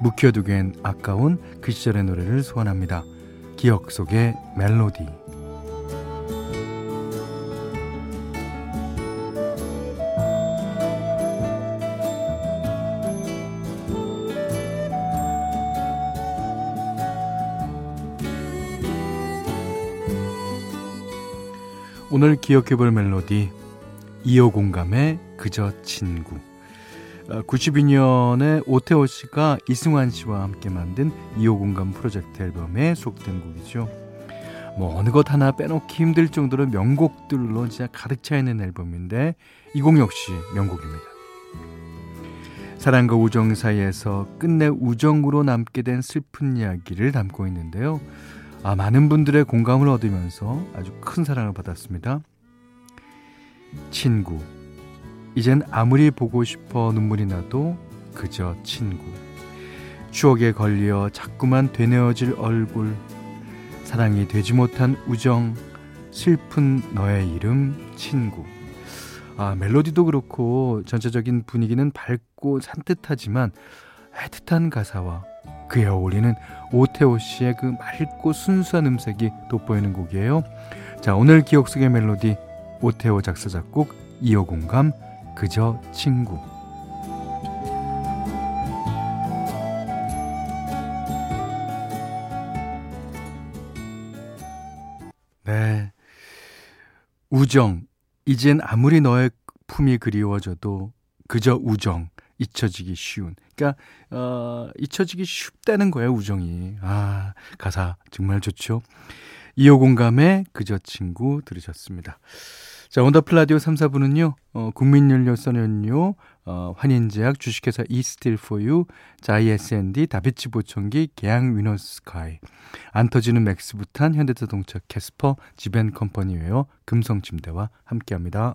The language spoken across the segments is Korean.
묵혀두기엔 아까운 그 시절의 노래를 소환합니다. 기억 속의 멜로디. 오늘 기억해볼 멜로디 2호 공감의 그저 친구 92년에 어, 오태호 씨가 이승환 씨와 함께 만든 2호 공감 프로젝트 앨범에 수록된 곡이죠. 뭐 어느 것 하나 빼놓기 힘들 정도로 명곡들로 진짜 가득 차 있는 앨범인데 이 곡 역시 명곡입니다. 사랑과 우정 사이에서 끝내 우정으로 남게 된 슬픈 이야기를 담고 있는데요. 아, 많은 분들의 공감을 얻으면서 아주 큰 사랑을 받았습니다. 친구. 이젠 아무리 보고 싶어 눈물이 나도 그저 친구. 추억에 걸려 자꾸만 되뇌어질 얼굴. 사랑이 되지 못한 우정. 슬픈 너의 이름 친구. 아, 멜로디도 그렇고 전체적인 분위기는 밝고 산뜻하지만 애틋한 가사와 그에 어울리는 오태호 씨의 그 맑고 순수한 음색이 돋보이는 곡이에요. 자, 오늘 기억 속의 멜로디 오태호 작사 작곡 이호 공감 그저 친구. 네. 우정. 이젠 아무리 너의 품이 그리워져도 그저 우정. 잊혀지기 쉬운. 그러니까 어, 잊혀지기 쉽다는 거예요 우정이. 아 가사 정말 좋죠? 이호 공감의 그저 친구 들으셨습니다. 자, 원더풀 라디오 3, 4부는요, 어, 국민연료 썬연료, 어, 환인제약, 주식회사 이스틸포유, 자이 S&D, 다비치 보청기, 계양 위너스카이, 안 터지는 맥스부탄, 현대자동차 캐스퍼, 지벤컴퍼니웨어, 금성침대와 함께합니다.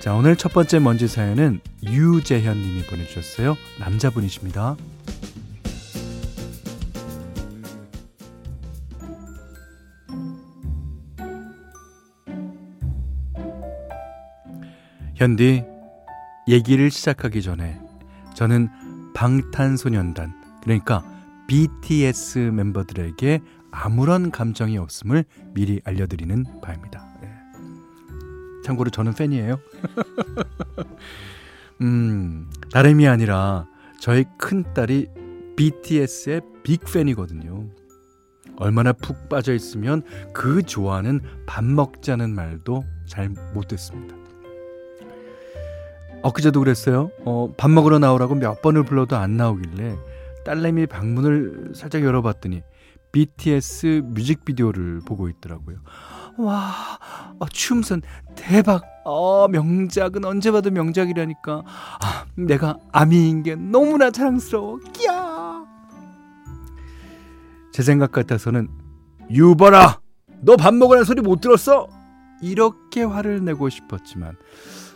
자, 오늘 첫 번째 먼지 사연은 유재현 님이 보내주셨어요. 남자분이십니다. 현디, 얘기를 시작하기 전에 저는 방탄소년단, 그러니까 BTS 멤버들에게 아무런 감정이 없음을 미리 알려드리는 바입니다. 참고로 저는 팬이에요. 음, 다름이 아니라 저희 큰딸이 BTS의 빅팬이거든요. 얼마나 푹 빠져 있으면 그 좋아하는 밥 먹자는 말도 잘 못 듣습니다. 엊그제도 그랬어요. 어, 밥 먹으러 나오라고 몇 번을 불러도 안 나오길래 딸내미 방문을 살짝 열어봤더니 BTS 뮤직비디오를 보고 있더라고요. 와, 어, 춤선 대박. 어, 명작은 언제 봐도 명작이라니까. 아, 내가 아미인 게 너무나 자랑스러워. 끼야. 제 생각 같아서는 유버라, 너 밥 먹으라는 소리 못 들었어? 이렇게 화를 내고 싶었지만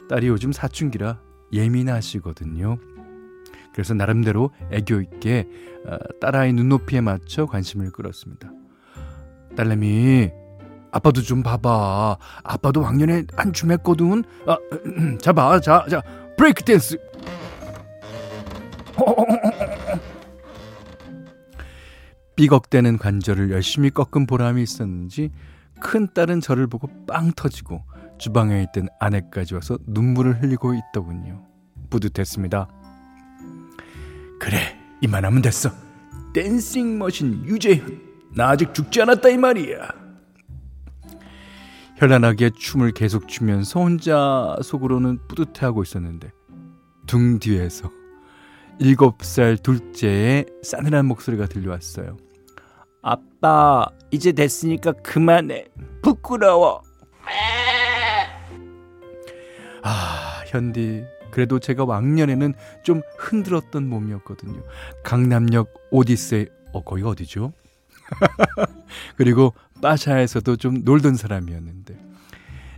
딸이 요즘 사춘기라 예민하시거든요. 그래서 나름대로 애교 있게 어, 딸아이 눈높이에 맞춰 관심을 끌었습니다. 딸내미 아빠도 좀 봐봐. 아빠도 왕년에 한춤 했거든. 아, 자 봐, 자, 자, 브레이크 댄스. 삐걱대는 관절을 열심히 꺾은 보람이 있었는지 큰 딸은 저를 보고 빵 터지고 주방에 있던 아내까지 와서 눈물을 흘리고 있더군요. 뿌듯했습니다. 그래, 이만하면 됐어. 댄싱 머신 유재현. 나 아직 죽지 않았다 이 말이야. 현란하게 춤을 계속 추면서 혼자 속으로는 뿌듯해하고 있었는데 등 뒤에서 일곱 살 둘째의 싸늘한 목소리가 들려왔어요. 아빠, 이제 됐으니까 그만해. 부끄러워. 아, 현디. 그래도 제가 왕년에는 좀 흔들었던 몸이었거든요. 강남역 오디세이, 어, 거기가 어디죠? 그리고 빠샤에서도 좀 놀던 사람이었는데,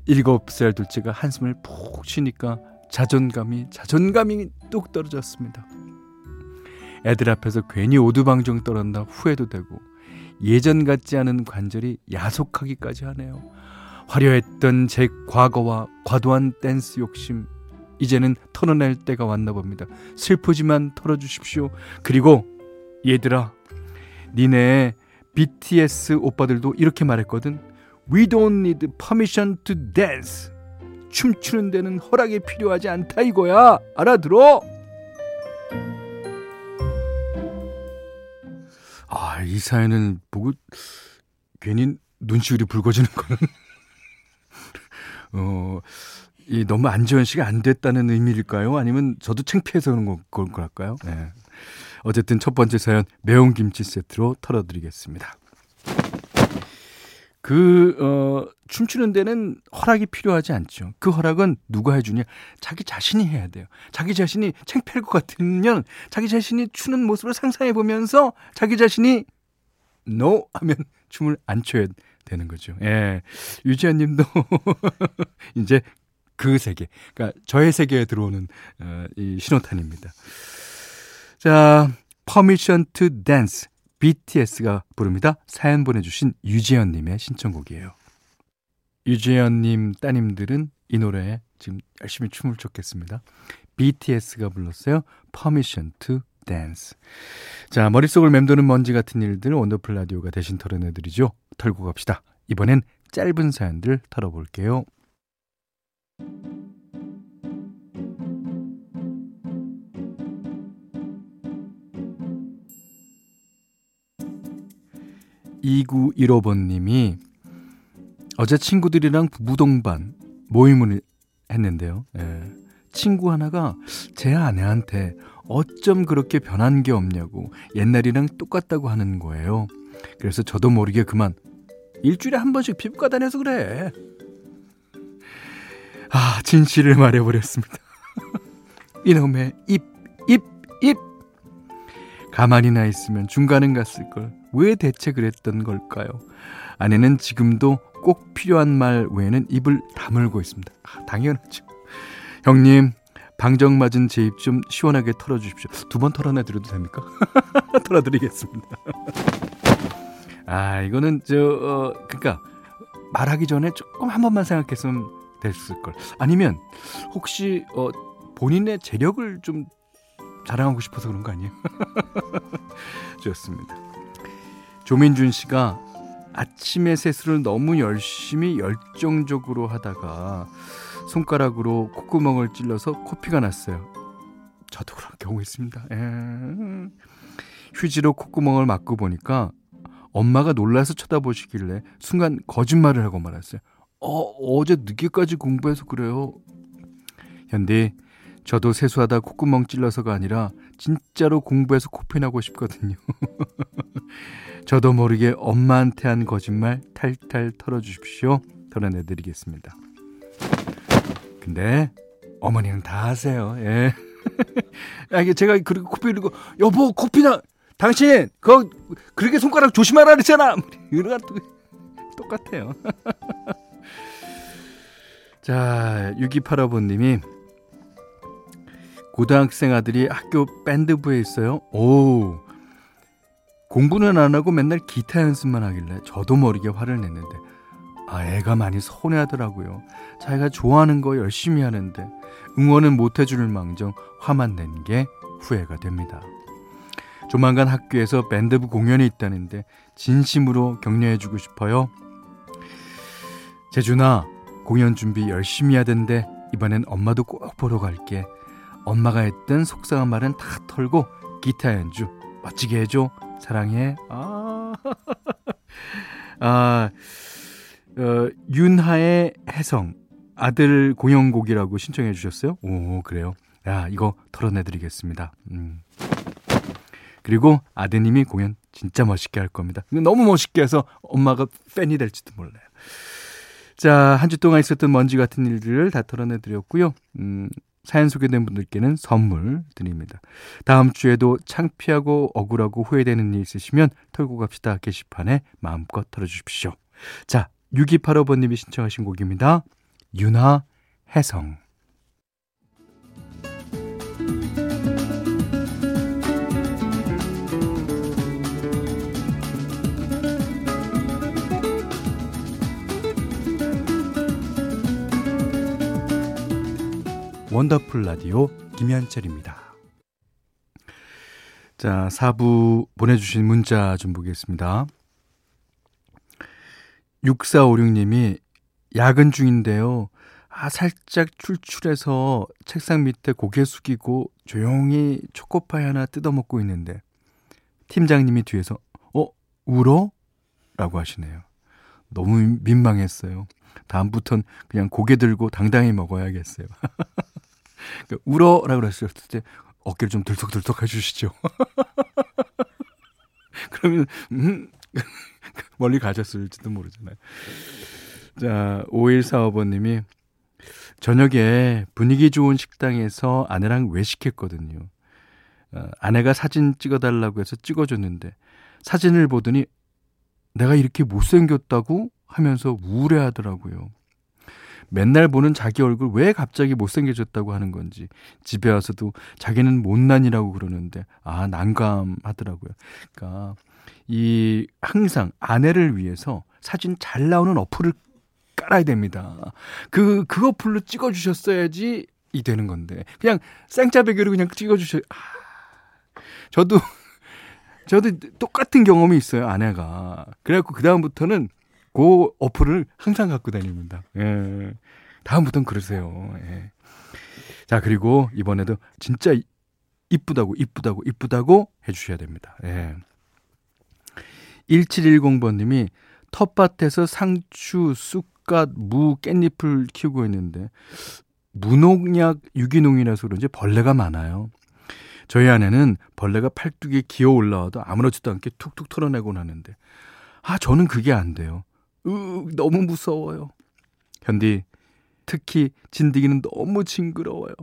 일곱 살 둘째가 한숨을 푹 쉬니까 자존감이, 자존감이 뚝 떨어졌습니다. 애들 앞에서 괜히 오두방정 떨었나 후회도 되고, 예전 같지 않은 관절이 야속하기까지 하네요. 화려했던 제 과거와 과도한 댄스 욕심 이제는 털어낼 때가 왔나 봅니다. 슬프지만 털어주십시오. 그리고 얘들아, 니네 BTS 오빠들도 이렇게 말했거든. We don't need permission to dance. 춤추는 데는 허락이 필요하지 않다 이거야. 알아들어? 아, 이 사연을 보고 괜히 눈시울이 붉어지는 거는 어, 이 너무 안지원 씨가 안 됐다는 의미일까요? 아니면 저도 창피해서 그런 거, 그런 걸까요? 네. 어쨌든 첫 번째 사연 매운 김치 세트로 털어드리겠습니다. 그, 어, 춤추는 데는 허락이 필요하지 않죠. 그 허락은 누가 해주냐? 자기 자신이 해야 돼요. 자기 자신이 창피할 것 같으면 자기 자신이 추는 모습을 상상해 보면서 자기 자신이 no 하면 춤을 안 춰야 되는 거죠. 예. 유지현 님도 이제 그 세계, 그러니까 저의 세계에 들어오는 어, 이 신호탄입니다. 자, Permission to Dance BTS가 부릅니다. 사연 보내주신 유재현 님의 신청곡이에요. 유재현 님 따님들은 이 노래에 지금 열심히 춤을 췄겠습니다. BTS가 불렀어요. Permission to Dance. 자, 머릿속을 맴도는 먼지 같은 일들 원더풀 라디오가 대신 털어내드리죠. 털고 갑시다. 이번엔 짧은 사연들 털어볼게요. 이구일오번님이 어제 친구들이랑 무동반 모임을 했는데요. 예. 친구 하나가 제 아내한테 어쩜 그렇게 변한 게 없냐고 옛날이랑 똑같다고 하는 거예요. 그래서 저도 모르게 그만 일주일에 한 번씩 피부과 다녀서 그래. 아, 진실을 말해버렸습니다. 이놈의 입, 입, 입! 가만히나 있으면 중간은 갔을 걸. 왜 대체 그랬던 걸까요? 아내는 지금도 꼭 필요한 말 외에는 입을 다물고 있습니다. 아, 당연하죠. 형님, 방정 맞은 제 입 좀 시원하게 털어주십시오. 두 번 털어내 드려도 됩니까? 털어드리겠습니다. 아, 이거는 저, 어, 그니까 말하기 전에 조금 한 번만 생각했으면 됐을 걸. 아니면 혹시 어, 본인의 재력을 좀 자랑하고 싶어서 그런 거 아니에요? 좋습니다. 조민준 씨가 아침에 세수를 너무 열심히 열정적으로 하다가 손가락으로 콧구멍을 찔러서 코피가 났어요. 저도 그런 경우 있습니다. 에... 예. 휴지로 콧구멍을 막고 보니까 엄마가 놀라서 쳐다보시길래 순간 거짓말을 하고 말았어요. 어, 어제 늦게까지 공부해서 그래요. 현디, 저도 세수하다 콧구멍 찔러서가 아니라 진짜로 공부해서 코피 나고 싶거든요. 저도 모르게 엄마한테 한 거짓말 탈탈 털어주십시오. 털어내드리겠습니다. 근데 어머니는 다 하세요. 예. 아, 이게 제가 그리고 코피 흘리고 여보 코피나 당신 그 그렇게 손가락 조심하라 그랬잖아. 이런 거 똑같아요. 자, 6285번님이 고등학생 아들이 학교 밴드부에 있어요. 오, 공부는 안 하고 맨날 기타 연습만 하길래 저도 모르게 화를 냈는데 아, 애가 많이 서운해하더라고요. 자기가 좋아하는 거 열심히 하는데 응원은 못 해줄 망정 화만 낸 게 후회가 됩니다. 조만간 학교에서 밴드부 공연이 있다는데 진심으로 격려해주고 싶어요. 재준아, 공연 준비 열심히 된대. 이번엔 엄마도 꼭 보러 갈게. 엄마가 했던 속상한 말은 다 털고 기타 연주 멋지게 해줘. 사랑해. 아, 아 어, 윤하의 해성 아들 공연곡이라고 신청해 주셨어요. 오 그래요. 야 이거 털어내드리겠습니다. 음. 그리고 아드님이 공연 진짜 멋있게 할 겁니다. 너무 멋있게 해서 엄마가 팬이 될지도 몰라요. 자, 한 주 동안 있었던 먼지 같은 일들을 다 털어내드렸고요. 음, 사연 소개된 분들께는 선물 드립니다. 다음 주에도 창피하고 억울하고 후회되는 일 있으시면 털고 갑시다 게시판에 마음껏 털어주십시오. 자, 6285번님이 신청하신 곡입니다. 윤하 해성. 원더풀 라디오 김현철입니다. 자, 4부 보내주신 문자 좀 보겠습니다. 6456님이 야근 중인데요. 아, 살짝 출출해서 책상 밑에 고개 숙이고 조용히 초코파이 하나 뜯어먹고 있는데 팀장님이 뒤에서 어? 울어? 라고 하시네요. 너무 민망했어요. 다음부턴 그냥 고개 들고 당당히 먹어야겠어요. 그 울어라고 그랬을 때 어깨를 좀 들썩들썩 해주시죠. 그러면 음 멀리 가셨을지도 모르잖아요. 자 5145번님이 저녁에 분위기 좋은 식당에서 아내랑 외식했거든요. 어, 아내가 사진 찍어달라고 해서 찍어줬는데 사진을 보더니 내가 이렇게 못생겼다고 하면서 우울해하더라고요. 맨날 보는 자기 얼굴 왜 갑자기 못생겨졌다고 하는 건지 집에 와서도 자기는 못난이라고 그러는데 아 난감하더라고요. 그러니까 이 항상 아내를 위해서 사진 잘 나오는 어플을 깔아야 됩니다. 그, 그 어플로 찍어 주셨어야지 이 되는 건데. 그냥 생짜배기로 그냥 찍어 주셔. 아, 저도, 저도 똑같은 경험이 있어요, 아내가. 그래갖고 그 다음부터는 그 어플을 항상 갖고 다닙니다. 예. 다음부터는 그러세요. 예. 자, 그리고 이번에도 진짜 이쁘다고, 이쁘다고, 이쁘다고 해주셔야 됩니다. 예. 1710번님이 텃밭에서 상추, 쑥갓, 무, 깻잎을 키우고 있는데 무농약 유기농이라서 그런지 벌레가 많아요. 저희 아내는 벌레가 팔뚝에 기어 올라와도 아무렇지도 않게 툭툭 털어내곤 하는데 아 저는 그게 안 돼요. 으, 너무 무서워요. 현디, 특히 진드기는 너무 징그러워요.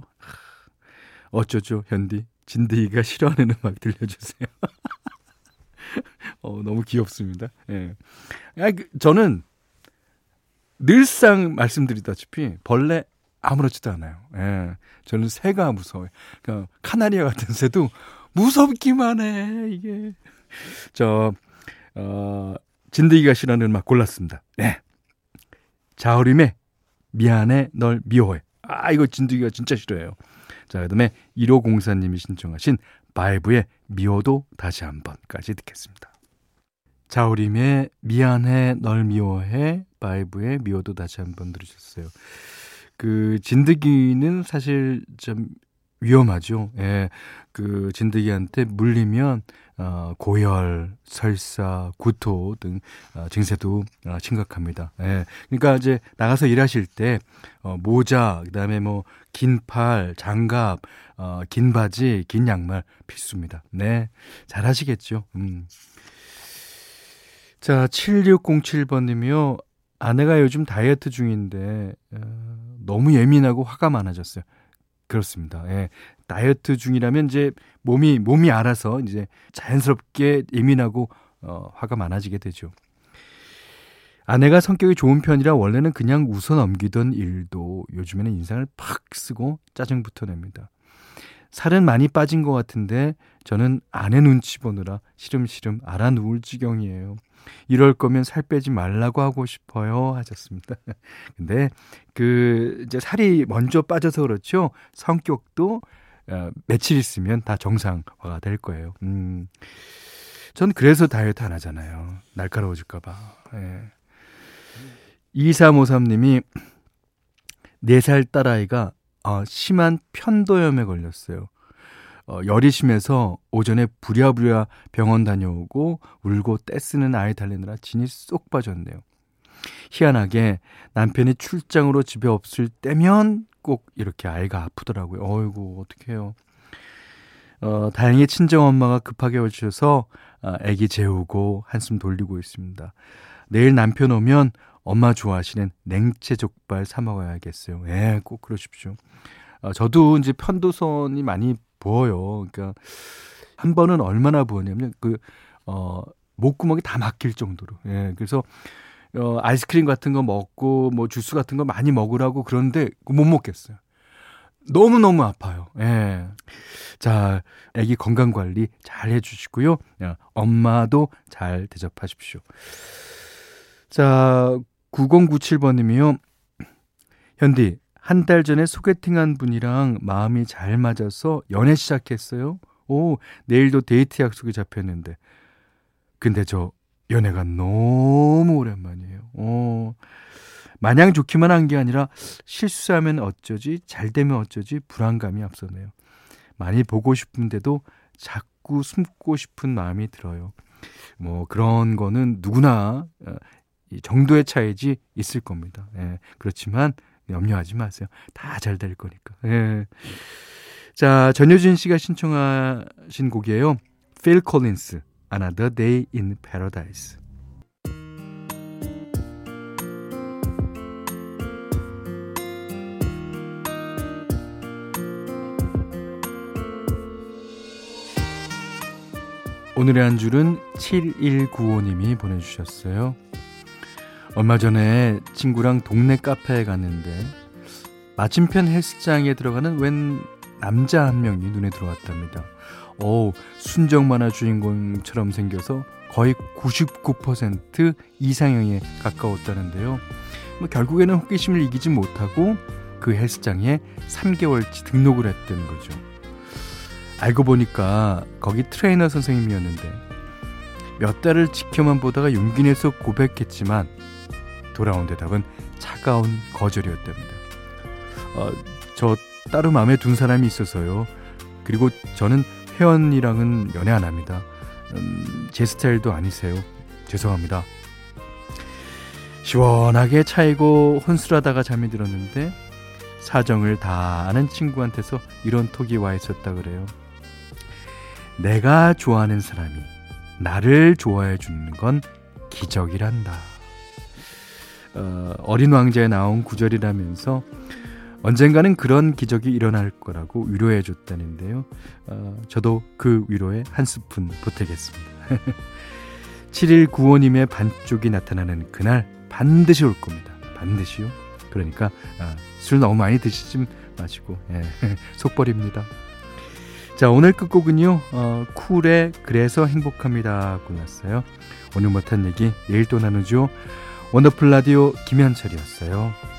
어쩌죠, 현디? 진드기가 싫어하는 음악 들려주세요. 어, 너무 귀엽습니다. 예. 아, 그, 저는 늘상 말씀드리다시피 벌레 아무렇지도 않아요. 예. 저는 새가 무서워요. 그러니까 카나리아 같은 새도 무섭기만 해, 이게. 저, 어, 진드기가 싫어하는 음악 골랐습니다. 네. 자우림의 미안해 널 미워해. 아 이거 진드기가 진짜 싫어해요. 자 그다음에 1504님이 신청하신 바이브의 미워도 다시 한번까지 듣겠습니다. 자우림의 미안해 널 미워해 바이브의 미워도 다시 한번 들으셨어요. 그 진드기는 사실 좀 위험하죠. 예. 그 진드기한테 물리면 어, 고열, 설사, 구토 등 어, 증세도 어, 심각합니다. 예. 그러니까 이제 나가서 일하실 때 어, 모자, 그다음에 뭐 긴 팔, 장갑, 어, 긴 바지, 긴 양말 필수입니다. 네. 잘 하시겠죠. 음. 자, 7607번 님이요. 아내가 요즘 다이어트 중인데 어, 너무 예민하고 화가 많아졌어요. 그렇습니다. 예. 다이어트 중이라면 이제 몸이 몸이 알아서 이제 자연스럽게 예민하고 어, 화가 많아지게 되죠. 아내가 성격이 좋은 편이라 원래는 그냥 웃어 넘기던 일도 요즘에는 인상을 팍 쓰고 짜증부터 냅니다. 살은 많이 빠진 것 같은데 저는 아내 눈치 보느라 시름시름 알아 누울 지경이에요. 이럴 거면 살 빼지 말라고 하고 싶어요. 하셨습니다. 근데 그 이제 살이 먼저 빠져서 그렇죠. 성격도 어, 며칠 있으면 다 정상화가 될 거예요. 음. 전 그래서 다이어트 안 하잖아요. 날카로워질까봐. 예. 2353님이 4살 딸아이가 어, 심한 편도염에 걸렸어요. 어, 열이 심해서 오전에 부랴부랴 병원 다녀오고 울고 떼쓰는 아이 달래느라 진이 쏙 빠졌네요. 희한하게 남편이 출장으로 집에 없을 때면 꼭 이렇게 아이가 아프더라고요. 어이구, 어떡해요. 어, 다행히 친정 엄마가 급하게 오셔서 아, 애기 재우고 한숨 돌리고 있습니다. 내일 남편 오면 엄마 좋아하시는 냉채 족발 사 먹어야겠어요. 예, 꼭 그러십시오. 어, 저도 이제 편도선이 많이 부어요. 그러니까 한 번은 얼마나 부었냐면 그 어, 목구멍이 다 막힐 정도로. 예, 그래서 어, 아이스크림 같은 거 먹고 뭐 주스 같은 거 많이 먹으라고 그런데 못 먹겠어요. 너무 너무 아파요. 예. 자, 아기 건강 관리 잘 해주시고요. 엄마도 잘 대접하십시오. 자, 9097번님이요. 현디, 한 달 전에 소개팅한 분이랑 마음이 잘 맞아서 연애 시작했어요. 오, 내일도 데이트 약속이 잡혔는데. 근데 저 연애가 너무 오랜만이에요. 어, 마냥 좋기만 한 게 아니라 실수하면 어쩌지, 잘 되면 어쩌지 불안감이 앞서네요. 많이 보고 싶은데도 자꾸 숨고 싶은 마음이 들어요. 뭐 그런 거는 누구나 어, 이 정도의 차이지 있을 겁니다. 예, 그렇지만 염려하지 마세요. 다 잘 될 거니까. 예. 자, 전효진 씨가 신청하신 곡이에요. Phil Collins, Another Day in Paradise. 오늘의 한 줄은 7195님이 보내주셨어요. 얼마 전에 친구랑 동네 카페에 갔는데 맞은편 헬스장에 들어가는 웬 남자 한 명이 눈에 들어왔답니다. 오, 순정 만화 주인공처럼 생겨서 거의 99% 이상형에 가까웠다는데요. 뭐 결국에는 호기심을 이기지 못하고 그 헬스장에 3개월치 등록을 했던 거죠. 알고 보니까 거기 트레이너 선생님이었는데 몇 달을 지켜만 보다가 용기 내서 고백했지만 돌아온 대답은 차가운 거절이었답니다. 어, 저 따로 마음에 둔 사람이 있어서요. 그리고 저는 회원이랑은 연애 안 합니다. 음, 제 스타일도 아니세요. 죄송합니다. 시원하게 차이고 혼술하다가 잠이 들었는데 사정을 다 아는 친구한테서 이런 톡이 와 있었다 그래요. 내가 좋아하는 사람이 나를 좋아해 주는 건 기적이란다. 어, 어린 왕자에 나온 구절이라면서 언젠가는 그런 기적이 일어날 거라고 위로해 줬다는데요. 어, 저도 그 위로에 한 스푼 보태겠습니다. 7195님의 반쪽이 나타나는 그날 반드시 올 겁니다. 반드시요. 그러니까 아, 술 너무 많이 드시지 마시고 예, 속벌입니다. 자, 오늘 끝곡은요, 어, 쿨의 그래서 행복합니다. 골랐어요. 오늘 못한 얘기 내일 또 나누죠. 원더풀 라디오 김현철이었어요.